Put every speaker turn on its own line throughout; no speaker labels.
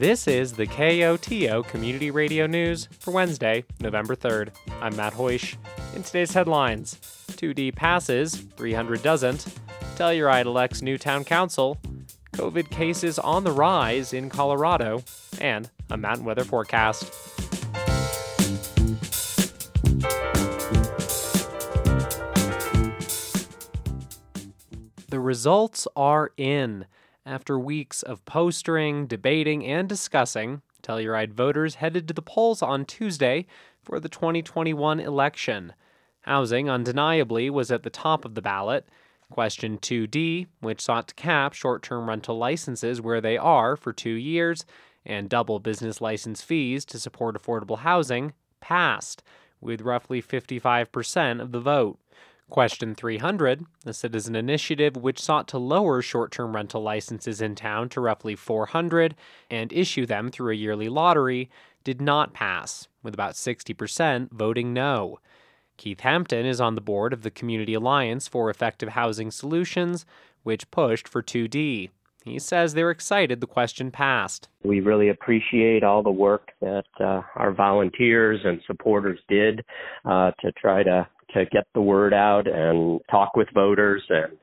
This is the KOTO Community Radio News for Wednesday, November 3rd. I'm Matt Hoish. In today's headlines 2D passes, 300 doesn't. Telluride elects new town council. COVID cases on the rise in Colorado. And a mountain weather forecast. The results are in. After weeks of postering, debating, and discussing, Telluride voters headed to the polls on Tuesday for the 2021 election. Housing, undeniably, was at the top of the ballot. Question 2D, which sought to cap short term rental licenses where they are for two years and double business license fees to support affordable housing, passed, with roughly 55% of the vote. Question 300, a citizen initiative which sought to lower short term rental licenses in town to roughly 400 and issue them through a yearly lottery, did not pass, with about 60% voting no. Keith Hampton is on the board of the Community Alliance for Effective Housing Solutions, which pushed for 2D. He says they're excited the question passed.
We really appreciate all the work that uh, our volunteers and supporters did uh, to try to to get the word out and talk with voters and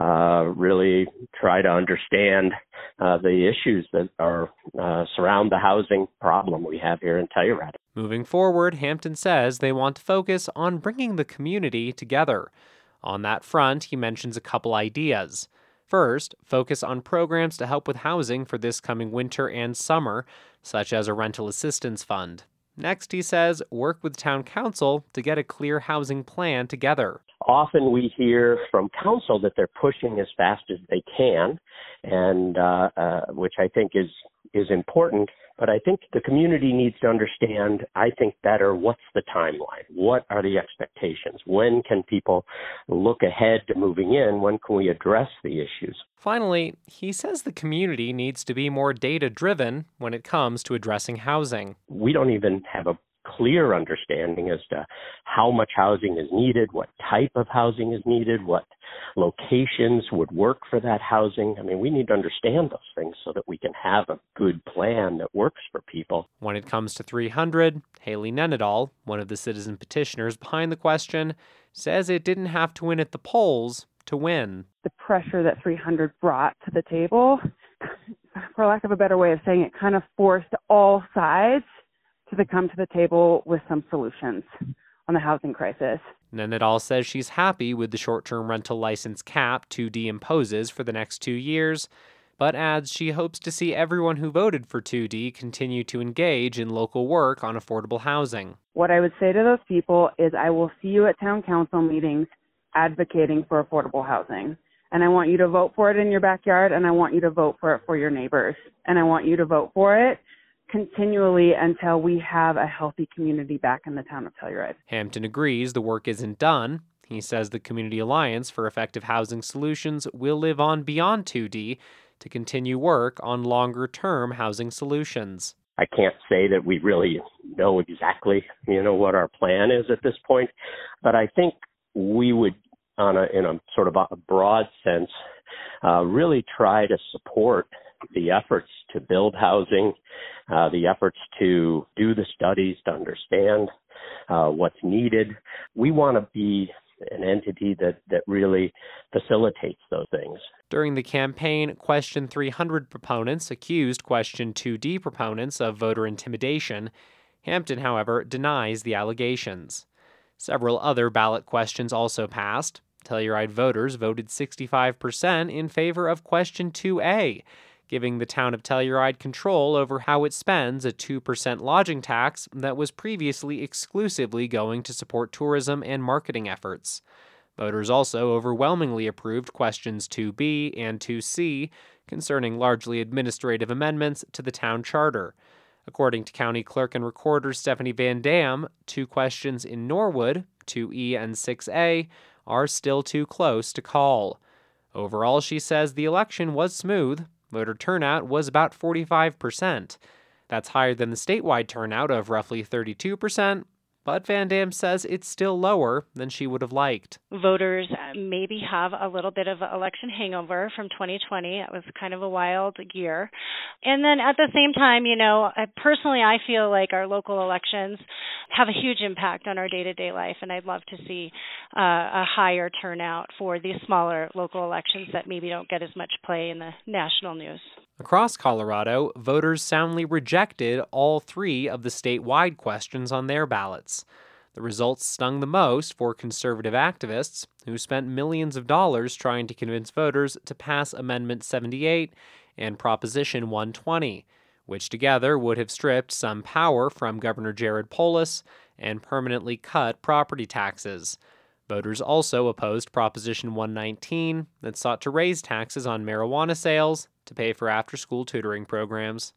uh, really try to understand uh, the issues that are uh, surround the housing problem we have here in Telluride.
Moving forward, Hampton says they want to focus on bringing the community together. On that front, he mentions a couple ideas. First, focus on programs to help with housing for this coming winter and summer, such as a rental assistance fund. Next, he says, work with town council to get a clear housing plan together.
Often we hear from council that they're pushing as fast as they can, and uh, uh, which I think is is important. But I think the community needs to understand, I think, better what's the timeline? What are the expectations? When can people look ahead to moving in? When can we address the issues?
Finally, he says the community needs to be more data driven when it comes to addressing housing.
We don't even have a clear understanding as to how much housing is needed, what type of housing is needed, what locations would work for that housing. I mean, we need to understand those things so that we can have a good plan that works for people.
When it comes to 300, Haley Nenadal, one of the citizen petitioners behind the question, says it didn't have to win at the polls to win.
The pressure that 300 brought to the table, for lack of a better way of saying it, kind of forced all sides to come to the table with some solutions on the housing crisis.
Nenadal says she's happy with the short term rental license cap 2D imposes for the next two years, but adds she hopes to see everyone who voted for 2D continue to engage in local work on affordable housing.
What I would say to those people is I will see you at town council meetings advocating for affordable housing. And I want you to vote for it in your backyard, and I want you to vote for it for your neighbors. And I want you to vote for it continually until we have a healthy community back in the town of Telluride.
Hampton agrees the work isn't done. He says the Community Alliance for Effective Housing Solutions will live on beyond 2D to continue work on longer term housing solutions.
I can't say that we really know exactly, you know, what our plan is at this point, but I think we would, on a in a sort of a broad sense, uh, really try to support the efforts to build housing, uh, the efforts to do the studies to understand uh, what's needed. We want to be an entity that, that really facilitates those things.
During the campaign, Question 300 proponents accused Question 2D proponents of voter intimidation. Hampton, however, denies the allegations. Several other ballot questions also passed. Telluride voters voted 65% in favor of Question 2A, giving the town of Telluride control over how it spends a 2% lodging tax that was previously exclusively going to support tourism and marketing efforts. Voters also overwhelmingly approved questions 2B and 2C concerning largely administrative amendments to the town charter. According to County Clerk and Recorder Stephanie Van Dam, two questions in Norwood, 2E and 6A, are still too close to call. Overall, she says the election was smooth, Voter turnout was about 45%. That's higher than the statewide turnout of roughly 32%, but Van Dam says it's still lower than she would have liked.
Voters maybe have a little bit of election hangover from 2020. It was kind of a wild year. And then at the same time, you know, personally, I feel like our local elections have a huge impact on our day to day life, and I'd love to see uh, a higher turnout for these smaller local elections that maybe don't get as much play in the national news.
Across Colorado, voters soundly rejected all three of the statewide questions on their ballots. The results stung the most for conservative activists who spent millions of dollars trying to convince voters to pass Amendment 78 and Proposition 120, which together would have stripped some power from Governor Jared Polis and permanently cut property taxes. Voters also opposed Proposition 119 that sought to raise taxes on marijuana sales to pay for after school tutoring programs.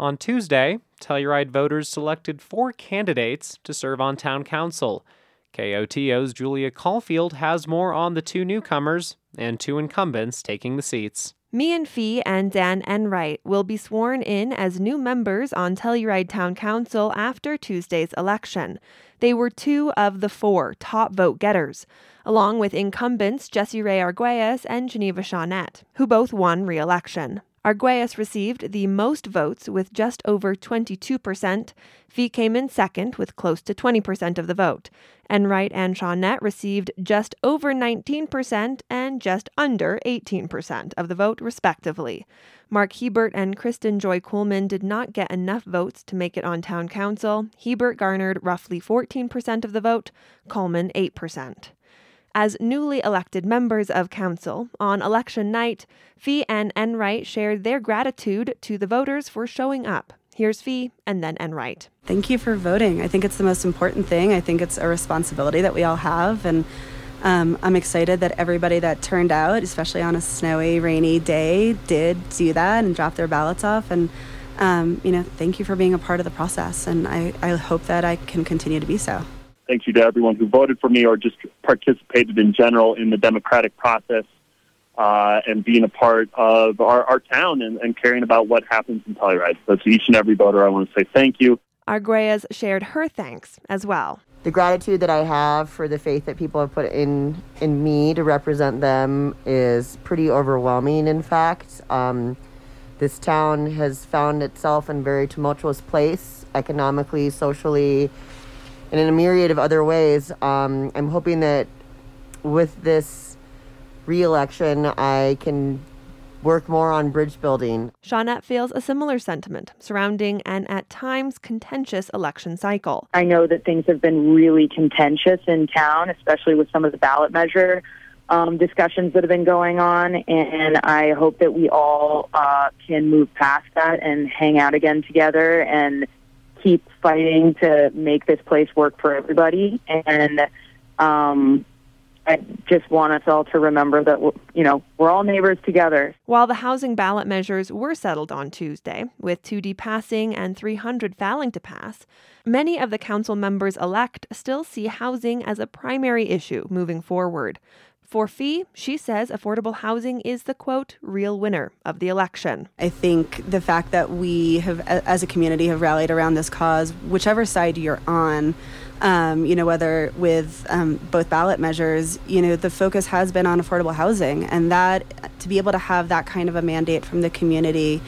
On Tuesday, Telluride voters selected four candidates to serve on town council. KOTO's Julia Caulfield has more on the two newcomers and two incumbents taking the seats.
Meehan Fee and Dan Enright will be sworn in as new members on Telluride Town Council after Tuesday's election. They were two of the four top vote getters, along with incumbents Jesse Ray Arguelles and Geneva Shaunette, who both won re election. Arguelles received the most votes with just over 22%. Fee came in second with close to 20% of the vote. Enright and Shaunette received just over 19% and just under 18% of the vote, respectively. Mark Hebert and Kristen Joy Coolman did not get enough votes to make it on town council. Hebert garnered roughly 14% of the vote, Coolman 8%. As newly elected members of council, on election night, Fee and Enright shared their gratitude to the voters for showing up. Here's Fee and then Enright.
Thank you for voting. I think it's the most important thing. I think it's a responsibility that we all have. And um, I'm excited that everybody that turned out, especially on a snowy, rainy day, did do that and drop their ballots off. And, um, you know, thank you for being a part of the process. And I, I hope that I can continue to be so
thank you to everyone who voted for me or just participated in general in the democratic process uh, and being a part of our, our town and, and, caring about what happens in Telluride. So to each and every voter, I want to say thank you.
Arguelles shared her thanks as well.
The gratitude that I have for the faith that people have put in in me to represent them is pretty overwhelming. In fact, um, this town has found itself in a very tumultuous place economically, socially, and in a myriad of other ways. Um, I'm hoping that with this re-election, I can work more on bridge building.
Shaunette feels a similar sentiment surrounding an at times contentious election cycle.
I know that things have been really contentious in town, especially with some of the ballot measure um, discussions that have been going on, and I hope that we all uh, can move past that and hang out again together and keep fighting to make this place work for everybody. And um, I just want us all to remember that, you know, we're all neighbors together.
While the housing ballot measures were settled on Tuesday, with 2D passing and 300 failing to pass, many of the council members elect still see housing as a primary issue moving forward. For Fee, she says affordable housing is the quote, real winner of the election.
I think the fact that we have, as a community, have rallied around this cause, whichever side you're on, um, you know, whether with um, both ballot measures, you know, the focus has been on affordable housing. And that, to be able to have that kind of a mandate from the community,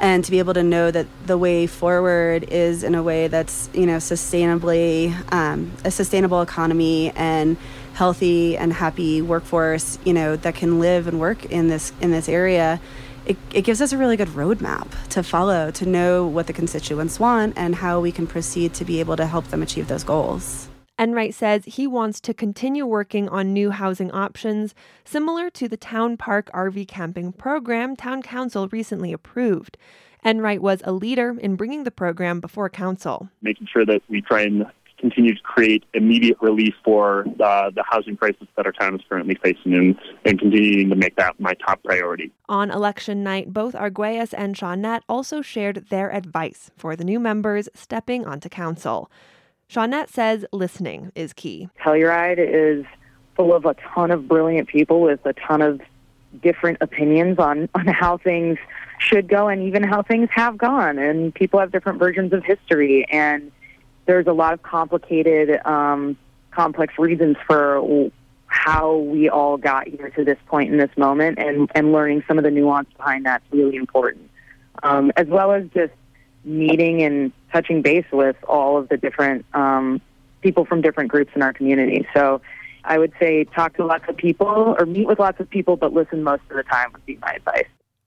and to be able to know that the way forward is in a way that's you know sustainably um, a sustainable economy and healthy and happy workforce, you know, that can live and work in this in this area, it, it gives us a really good roadmap to follow to know what the constituents want and how we can proceed to be able to help them achieve those goals.
Enright says he wants to continue working on new housing options similar to the Town Park RV camping program Town Council recently approved. Enright was a leader in bringing the program before council.
Making sure that we try and continue to create immediate relief for uh, the housing crisis that our town is currently facing and, and continuing to make that my top priority.
On election night, both Arguelles and Shaunette also shared their advice for the new members stepping onto council. Shaunette says listening is key.
Telluride is full of a ton of brilliant people with a ton of different opinions on, on how things should go and even how things have gone. And people have different versions of history. And there's a lot of complicated, um, complex reasons for how we all got here to this point in this moment. And, and learning some of the nuance behind that's really important. Um, as well as just meeting and touching base with all of the different um, people from different groups in our community. So I would say talk to lots of people or meet with lots of people, but listen most of the time would be my advice.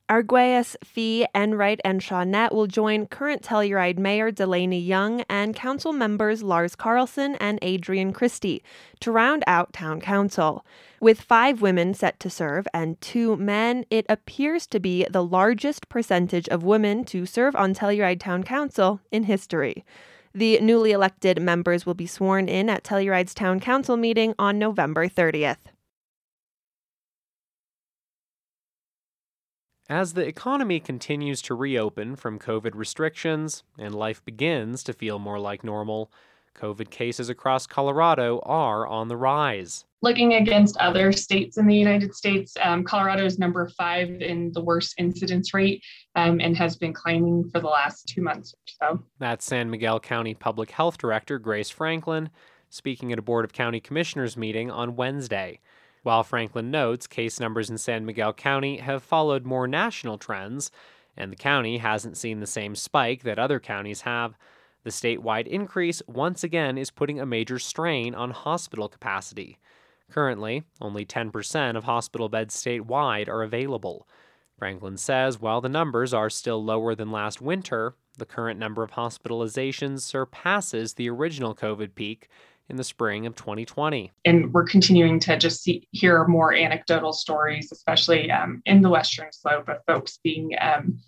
Arguelles, Fee, Enright, and Shaunette will join current Telluride Mayor Delaney Young and council members Lars Carlson and Adrian Christie to round out town council. With five women set to serve and two men, it appears to be the largest percentage of women to serve on Telluride Town Council in history. The newly elected members will be sworn in at Telluride's Town Council meeting on November 30th.
As the economy continues to reopen from COVID restrictions and life begins to feel more like normal, COVID cases across Colorado are on the rise.
Looking against other states in the United States, um, Colorado is number five in the worst incidence rate um, and has been climbing for the last two months or so.
That's San Miguel County Public Health Director Grace Franklin speaking at a Board of County Commissioners meeting on Wednesday. While Franklin notes case numbers in San Miguel County have followed more national trends, and the county hasn't seen the same spike that other counties have, the statewide increase once again is putting a major strain on hospital capacity. Currently, only 10% of hospital beds statewide are available. Franklin says while the numbers are still lower than last winter, the current number of hospitalizations surpasses the original COVID peak in the spring of 2020.
And we're continuing to just see, hear more anecdotal stories, especially um, in the Western Slope, of folks being um,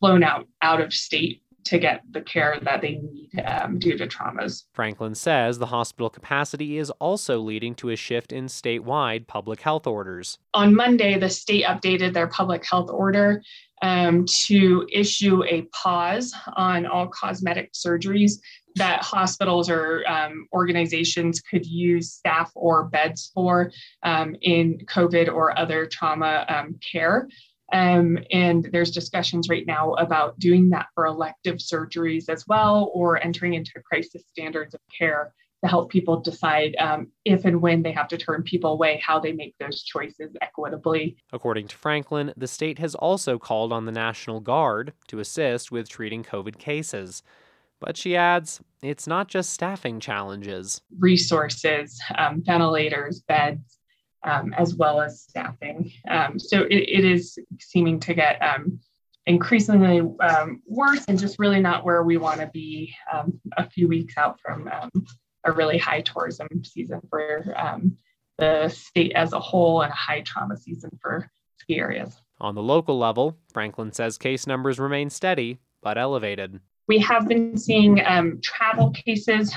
flown out out of state to get the care that they need um, due to traumas.
Franklin says the hospital capacity is also leading to a shift in statewide public health orders.
On Monday, the state updated their public health order um, to issue a pause on all cosmetic surgeries that hospitals or um, organizations could use staff or beds for um, in COVID or other trauma um, care. Um, and there's discussions right now about doing that for elective surgeries as well, or entering into crisis standards of care to help people decide um, if and when they have to turn people away, how they make those choices equitably.
According to Franklin, the state has also called on the National Guard to assist with treating COVID cases. But she adds, it's not just staffing challenges.
Resources, um, ventilators, beds, um, as well as staffing. Um, so it, it is seeming to get um, increasingly um, worse and just really not where we want to be um, a few weeks out from um, a really high tourism season for the state as a whole and a high trauma season for ski areas.
On the local level, Franklin says case numbers remain steady but elevated.
We have been seeing travel cases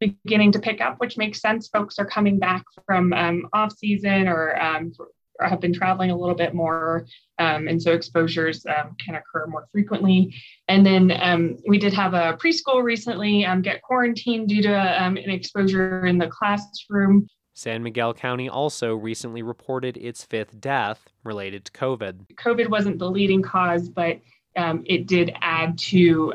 beginning to pick up, which makes sense. Folks are coming back from um, off season or, um, or, have been traveling a little bit more, um, and so exposures um, can occur more frequently. And then um, we did have a preschool recently um, get quarantined due to an exposure in the classroom.
San Miguel County also recently reported its fifth death related to COVID.
COVID wasn't the leading cause, but it did add to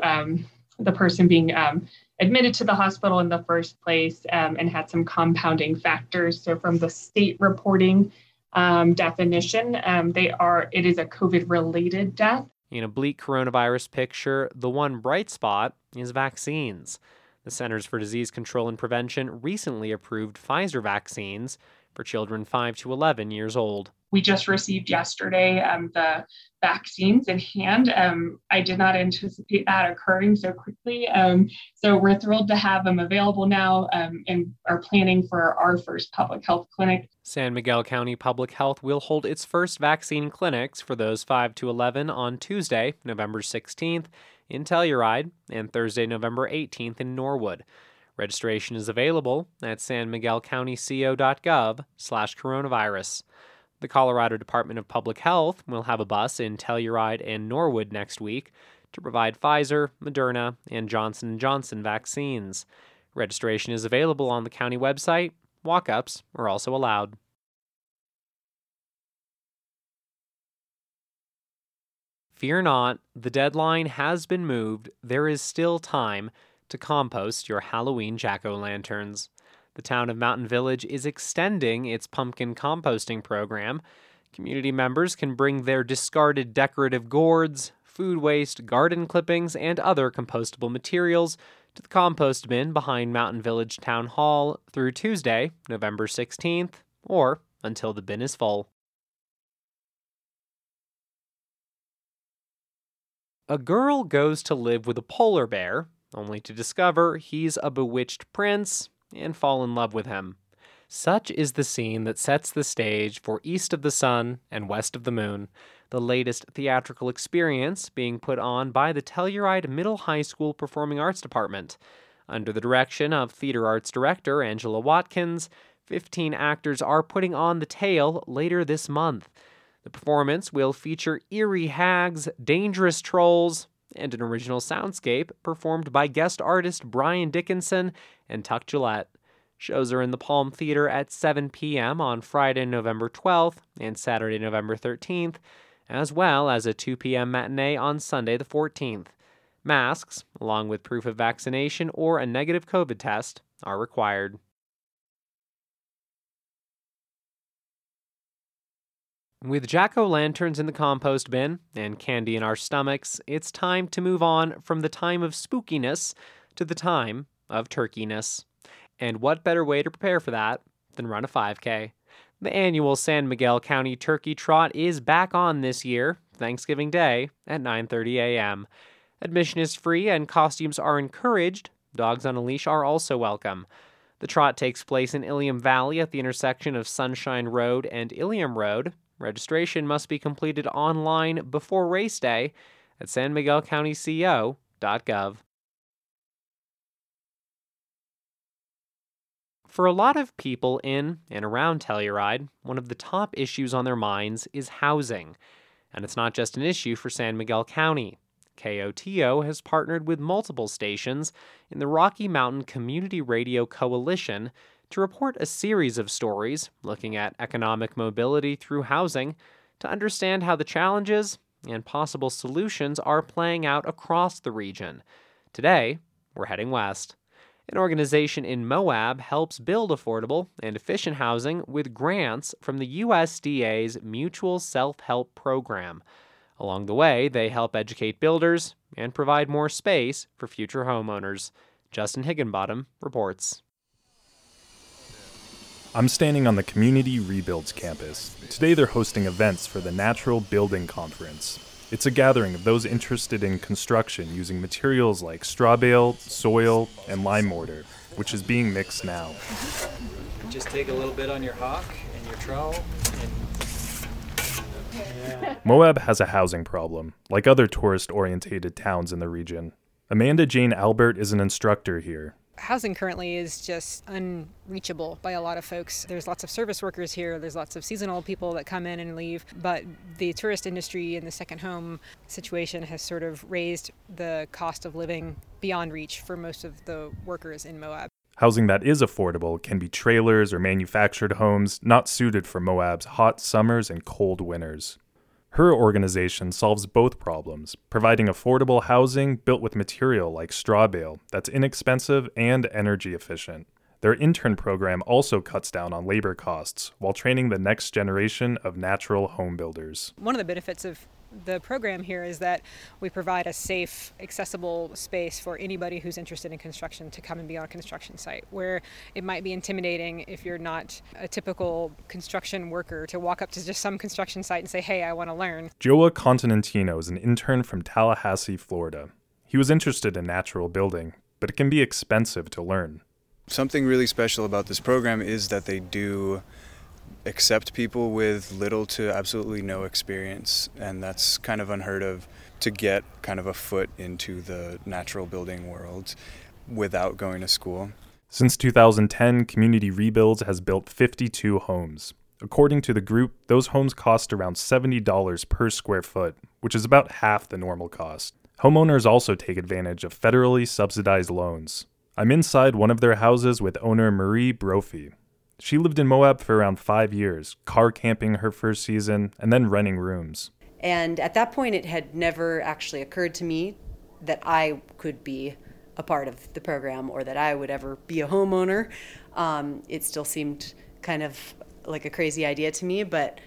the person being um, admitted to the hospital in the first place um, and had some compounding factors. So, from the state reporting um, definition, um, they are it is a COVID-related death.
In a bleak coronavirus picture, the one bright spot is vaccines. The Centers for Disease Control and Prevention recently approved Pfizer vaccines for children 5 to 11 years old
we just received yesterday um, the vaccines in hand. Um, I did not anticipate that occurring so quickly. Um, so we're thrilled to have them available now um, and are planning for our first public health clinic.
San Miguel County Public Health will hold its first vaccine clinics for those 5 to 11 on Tuesday, November 16th in Telluride and Thursday, November 18th in Norwood. Registration is available at sanmiguelcountyco.gov slash coronavirus. The Colorado Department of Public Health will have a bus in Telluride and Norwood next week to provide Pfizer, Moderna, and Johnson & Johnson vaccines. Registration is available on the county website. Walk-ups are also allowed. Fear not, the deadline has been moved. There is still time to compost your Halloween jack o' lanterns. The town of Mountain Village is extending its pumpkin composting program. Community members can bring their discarded decorative gourds, food waste, garden clippings, and other compostable materials to the compost bin behind Mountain Village Town Hall through Tuesday, November 16th, or until the bin is full. A girl goes to live with a polar bear, only to discover he's a bewitched prince and fall in love with him. Such is the scene that sets the stage for East of the Sun and West of the Moon, the latest theatrical experience being put on by the Telluride Middle High School Performing Arts Department. Under the direction of theater arts director Angela Watkins, 15 actors are putting on the tale later this month. The performance will feature eerie hags, dangerous trolls, and an original soundscape performed by guest artist Brian Dickinson and Tuck Gillette. Shows are in the Palm Theater at 7 p.m. on Friday, November 12th and Saturday, November 13th, as well as a 2 p.m. matinee on Sunday, the 14th. Masks, along with proof of vaccination or a negative COVID test, are required. With jack o' lanterns in the compost bin and candy in our stomachs, it's time to move on from the time of spookiness to the time of turkeyness. And what better way to prepare for that than run a 5K? The annual San Miguel County Turkey Trot is back on this year, Thanksgiving Day, at 9:30 a.m. Admission is free and costumes are encouraged. Dogs on a leash are also welcome. The trot takes place in Ilium Valley at the intersection of Sunshine Road and Ilium Road. Registration must be completed online before race day at sanmiguelcountyco.gov. For a lot of people in and around Telluride, one of the top issues on their minds is housing. And it's not just an issue for San Miguel County. KOTO has partnered with multiple stations in the Rocky Mountain Community Radio Coalition to report a series of stories looking at economic mobility through housing to understand how the challenges and possible solutions are playing out across the region. Today, we're heading west. An organization in Moab helps build affordable and efficient housing with grants from the USDA's Mutual Self Help Program. Along the way, they help educate builders and provide more space for future homeowners. Justin Higginbottom reports.
I'm standing on the Community Rebuilds campus. Today they're hosting events for the Natural Building Conference. It's a gathering of those interested in construction using materials like straw bale, soil, and lime mortar, which is being mixed now.
Just take a little bit on your hawk and your trowel
and Moab has a housing problem, like other tourist oriented towns in the region. Amanda Jane Albert is an instructor here
housing currently is just unreachable by a lot of folks. There's lots of service workers here, there's lots of seasonal people that come in and leave, but the tourist industry and the second home situation has sort of raised the cost of living beyond reach for most of the workers in Moab.
Housing that is affordable can be trailers or manufactured homes not suited for Moab's hot summers and cold winters. Her organization solves both problems, providing affordable housing built with material like straw bale that's inexpensive and energy efficient. Their intern program also cuts down on labor costs while training the next generation of natural home builders.
One of the benefits of the program here is that we provide a safe, accessible space for anybody who's interested in construction to come and be on a construction site, where it might be intimidating if you're not a typical construction worker to walk up to just some construction site and say, hey, I want to learn.
Joa Continentino is an intern from Tallahassee, Florida. He was interested in natural building, but it can be expensive to learn.
Something really special about this program is that they do accept people with little to absolutely no experience, and that's kind of unheard of to get kind of a foot into the natural building world without going to school.
Since 2010, Community Rebuilds has built 52 homes. According to the group, those homes cost around $70 per square foot, which is about half the normal cost. Homeowners also take advantage of federally subsidized loans. I'm inside one of their houses with owner Marie Brophy. She lived in Moab for around five years, car camping her first season, and then renting rooms.
And at that point, it had never actually occurred to me that I could be a part of the program or that I would ever be a homeowner. Um, it still seemed kind of like a crazy idea to me, but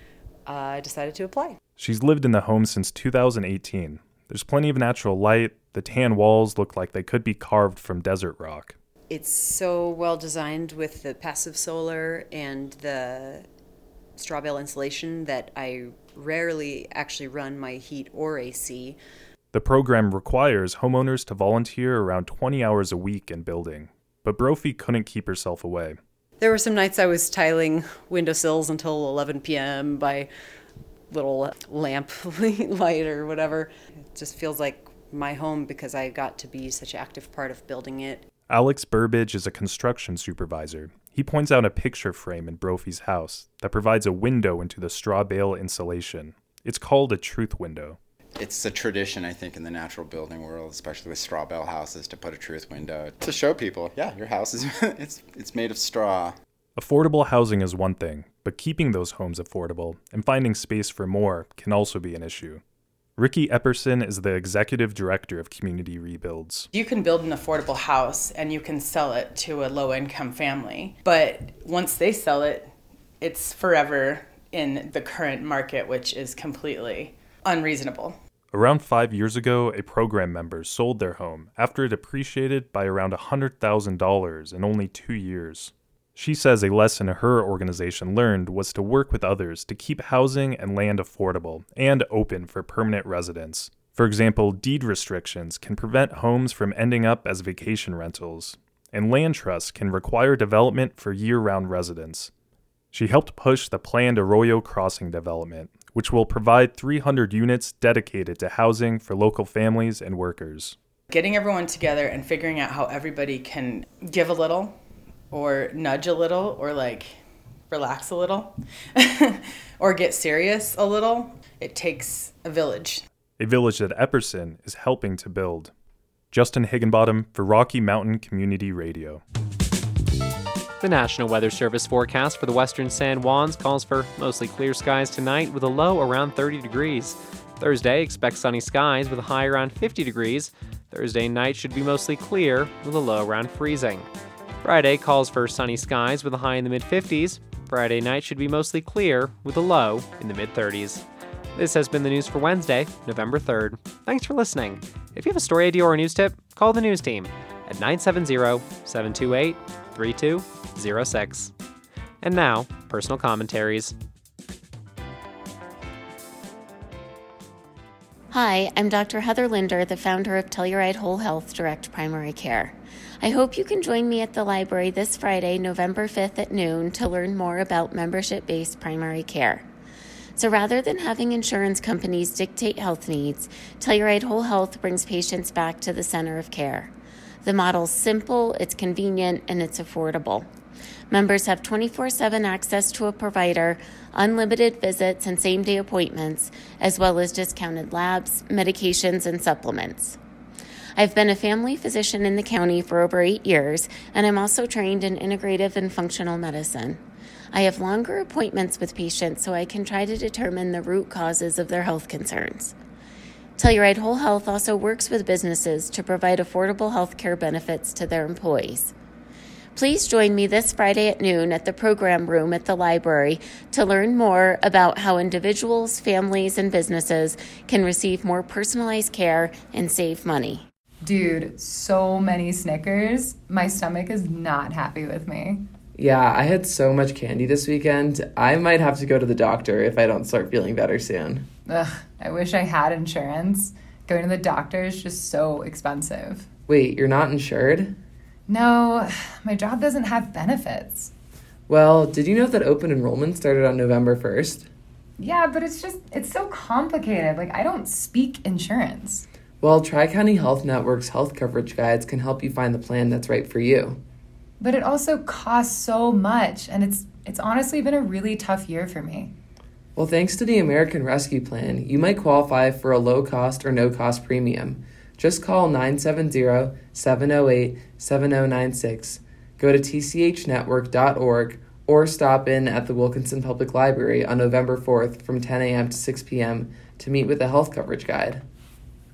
uh, I decided to apply.
She's lived in the home since 2018. There's plenty of natural light. The tan walls look like they could be carved from desert rock.
It's so well designed with the passive solar and the straw bale insulation that I rarely actually run my heat or AC.
The program requires homeowners to volunteer around 20 hours a week in building, but Brophy couldn't keep herself away.
There were some nights I was tiling windowsills until 11 p.m. by little lamp light or whatever. It just feels like my home because I got to be such an active part of building it.
Alex Burbage is a construction supervisor. He points out a picture frame in Brophy's house that provides a window into the straw bale insulation. It's called a truth window.
It's a tradition, I think, in the natural building world, especially with straw bale houses, to put a truth window to show people, yeah, your house is it's it's made of straw.
Affordable housing is one thing, but keeping those homes affordable and finding space for more can also be an issue. Ricky Epperson is the executive director of Community Rebuilds.
You can build an affordable house and you can sell it to a low income family, but once they sell it, it's forever in the current market, which is completely unreasonable.
Around five years ago, a program member sold their home after it appreciated by around $100,000 in only two years. She says a lesson her organization learned was to work with others to keep housing and land affordable and open for permanent residents. For example, deed restrictions can prevent homes from ending up as vacation rentals, and land trusts can require development for year round residents. She helped push the planned Arroyo Crossing development, which will provide 300 units dedicated to housing for local families and workers.
Getting everyone together and figuring out how everybody can give a little or nudge a little or like relax a little or get serious a little. It takes a village.
A village that Epperson is helping to build. Justin Higginbottom for Rocky Mountain Community Radio.
The National Weather Service forecast for the western San Juans calls for mostly clear skies tonight with a low around 30 degrees. Thursday, expect sunny skies with a high around 50 degrees. Thursday night should be mostly clear with a low around freezing. Friday calls for sunny skies with a high in the mid 50s. Friday night should be mostly clear with a low in the mid 30s. This has been the news for Wednesday, November 3rd. Thanks for listening. If you have a story idea or a news tip, call the news team at 970 728 3206. And now, personal commentaries.
Hi, I'm Dr. Heather Linder, the founder of Telluride Whole Health Direct Primary Care. I hope you can join me at the library this Friday, November 5th at noon to learn more about membership based primary care. So rather than having insurance companies dictate health needs, Telluride Whole Health brings patients back to the center of care. The model's simple, it's convenient, and it's affordable. Members have 24 7 access to a provider, unlimited visits, and same day appointments, as well as discounted labs, medications, and supplements. I've been a family physician in the county for over eight years, and I'm also trained in integrative and functional medicine. I have longer appointments with patients so I can try to determine the root causes of their health concerns. Telluride Whole Health also works with businesses to provide affordable health care benefits to their employees. Please join me this Friday at noon at the program room at the library to learn more about how individuals, families, and businesses can receive more personalized care and save money.
Dude, so many Snickers. My stomach is not happy with me.
Yeah, I had so much candy this weekend. I might have to go to the doctor if I don't start feeling better soon.
Ugh, I wish I had insurance. Going to the doctor is just so expensive.
Wait, you're not insured?
No, my job doesn't have benefits.
Well, did you know that open enrollment started on November 1st?
Yeah, but it's just, it's so complicated. Like, I don't speak insurance.
Well, Tri County Health Network's health coverage guides can help you find the plan that's right for you.
But it also costs so much, and it's it's honestly been a really tough year for me.
Well, thanks to the American Rescue Plan, you might qualify for a low cost or no cost premium. Just call 970 708 7096, go to tchnetwork.org, or stop in at the Wilkinson Public Library on November 4th from 10 a.m. to 6 p.m. to meet with a health coverage guide.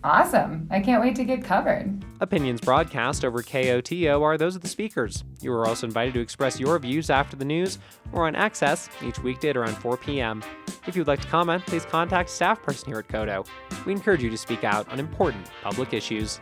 Awesome. I can't wait to get covered.
Opinions broadcast over KOTO are those of the speakers. You are also invited to express your views after the news or on Access each weekday at around 4 p.m. If you'd like to comment, please contact staff person here at KOTO. We encourage you to speak out on important public issues.